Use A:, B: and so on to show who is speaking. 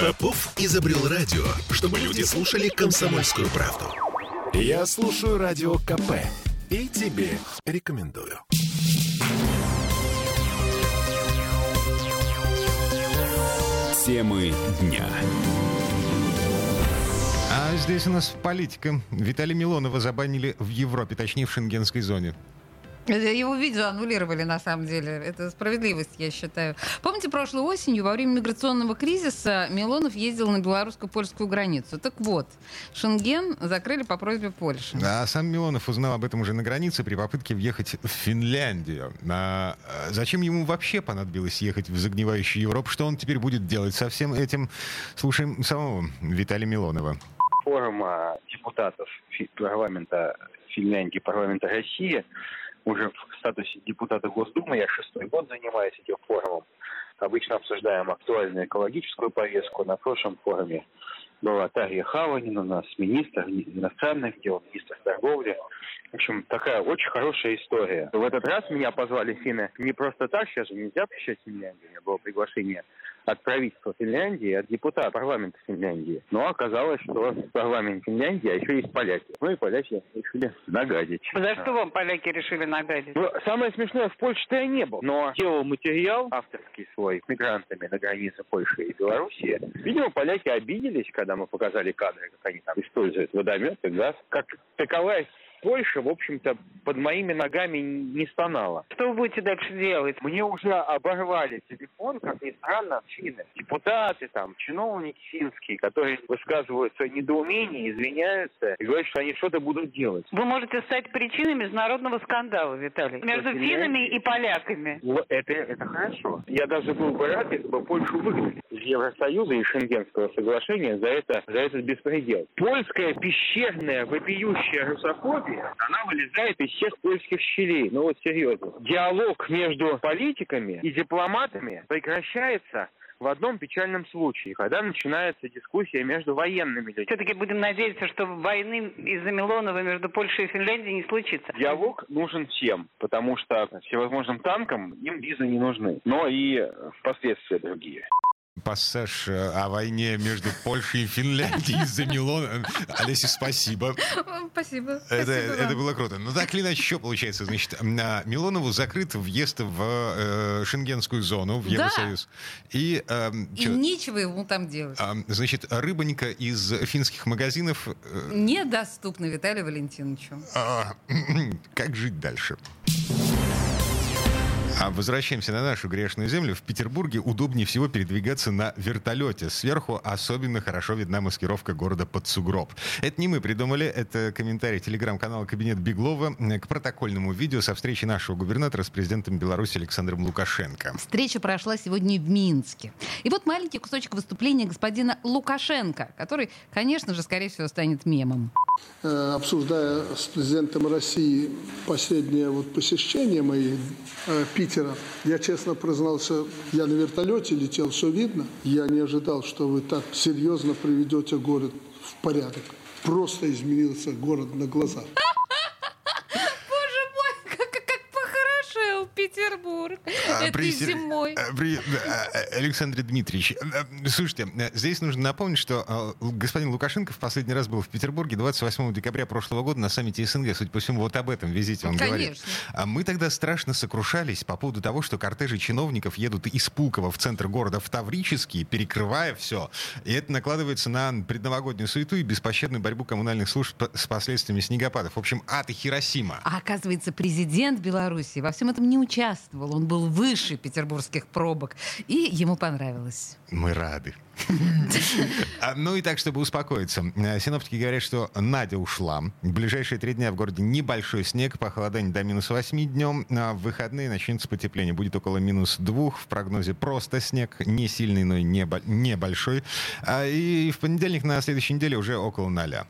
A: Попов изобрел радио, чтобы люди слушали комсомольскую правду. Я слушаю радио КП и тебе рекомендую. Темы дня.
B: А здесь у нас политика. Виталия Милонова забанили в Европе, точнее в шенгенской зоне.
C: Его видео аннулировали, на самом деле. Это справедливость, я считаю. Помните, прошлой осенью, во время миграционного кризиса, Милонов ездил на белорусско-польскую границу. Так вот, Шенген закрыли по просьбе Польши.
B: А сам Милонов узнал об этом уже на границе при попытке въехать в Финляндию. А зачем ему вообще понадобилось ехать в загнивающую Европу? Что он теперь будет делать со всем этим? Слушаем самого Виталия Милонова.
D: Форума депутатов парламента Финляндии, парламента России уже в статусе депутата Госдумы, я шестой год занимаюсь этим форумом. Обычно обсуждаем актуальную экологическую повестку. На прошлом форуме была Тарья Хаванин, у нас министр иностранных дел, министр торговли. В общем, такая очень хорошая история. В этот раз меня позвали финны не просто так, сейчас же нельзя приезжать в Финляндию, у меня было приглашение от правительства Финляндии, от депутата парламента Финляндии. Но оказалось, что в парламенте Финляндии, а еще есть поляки. Ну и поляки решили нагадить.
C: За что вам поляки решили нагадить?
D: Ну, самое смешное, в Польше-то я не был. Но делал материал авторский свой с мигрантами на границе Польши и Белоруссии. Видимо, поляки обиделись, когда мы показали кадры, как они там используют водометы, газ. Как таковая Польша, в общем-то, под моими ногами не стонала.
C: Что вы будете дальше делать?
D: Мне уже оборвали телефон, как ни странно, финны. Депутаты, там, чиновники финские, которые высказывают свое недоумение, извиняются и говорят, что они что-то будут делать.
C: Вы можете стать причиной международного скандала, Виталий. Между финнами и поляками.
D: Это, это хорошо. Я даже был бы рад, если бы Польшу выгнали из Евросоюза и Шенгенского соглашения за, это, за этот беспредел. Польская пещерная вопиющая русофобия она вылезает из всех польских щелей. Ну вот серьезно. Диалог между политиками и дипломатами прекращается в одном печальном случае, когда начинается дискуссия между военными людьми.
C: Все-таки будем надеяться, что войны из-за Милонова между Польшей и Финляндией не случится.
D: Диалог нужен всем, потому что всевозможным танкам им визы не нужны, но и впоследствии другие
B: пассаж э, о войне между Польшей и Финляндией из-за Милона. Олеся, спасибо.
C: Спасибо.
B: Это,
C: спасибо
B: это было круто. Ну, так или иначе, что получается? Значит, Милонову закрыт въезд в э, шенгенскую зону, в Евросоюз.
C: Да. И, э, и чё, нечего ему там делать.
B: Э, значит, рыбонька из финских магазинов...
C: Э, Недоступна Виталию Валентиновичу. Э,
B: как жить дальше? А возвращаемся на нашу грешную землю. В Петербурге удобнее всего передвигаться на вертолете. Сверху особенно хорошо видна маскировка города под сугроб. Это не мы придумали, это комментарий телеграм-канала «Кабинет Беглова» к протокольному видео со встречи нашего губернатора с президентом Беларуси Александром Лукашенко.
C: Встреча прошла сегодня в Минске. И вот маленький кусочек выступления господина Лукашенко, который, конечно же, скорее всего, станет мемом.
E: Э, обсуждая с президентом России последнее вот посещение моей э, Питера, я честно признался, я на вертолете летел, все видно. Я не ожидал, что вы так серьезно приведете город в порядок. Просто изменился город на глазах.
C: Петербург. А, Этой при... зимой.
B: А, при... А, Александр Дмитриевич, слушайте, здесь нужно напомнить, что господин Лукашенко в последний раз был в Петербурге 28 декабря прошлого года на саммите СНГ. Судя по всему, вот об этом визите он
C: Конечно.
B: говорит. А мы тогда страшно сокрушались по поводу того, что кортежи чиновников едут из Пулково в центр города в Таврический, перекрывая все. И это накладывается на предновогоднюю суету и беспощадную борьбу коммунальных служб с последствиями снегопадов. В общем, ад и Хиросима.
C: А оказывается, президент Беларуси во всем этом не участвовал. Он был выше петербургских пробок. И ему понравилось.
B: Мы рады. А, ну и так, чтобы успокоиться. Синоптики говорят, что Надя ушла. В ближайшие три дня в городе небольшой снег, похолодание до минус 8 днем. А в выходные начнется потепление. Будет около минус 2. В прогнозе просто снег. Не сильный, но и небольшой. А и в понедельник на следующей неделе уже около ноля.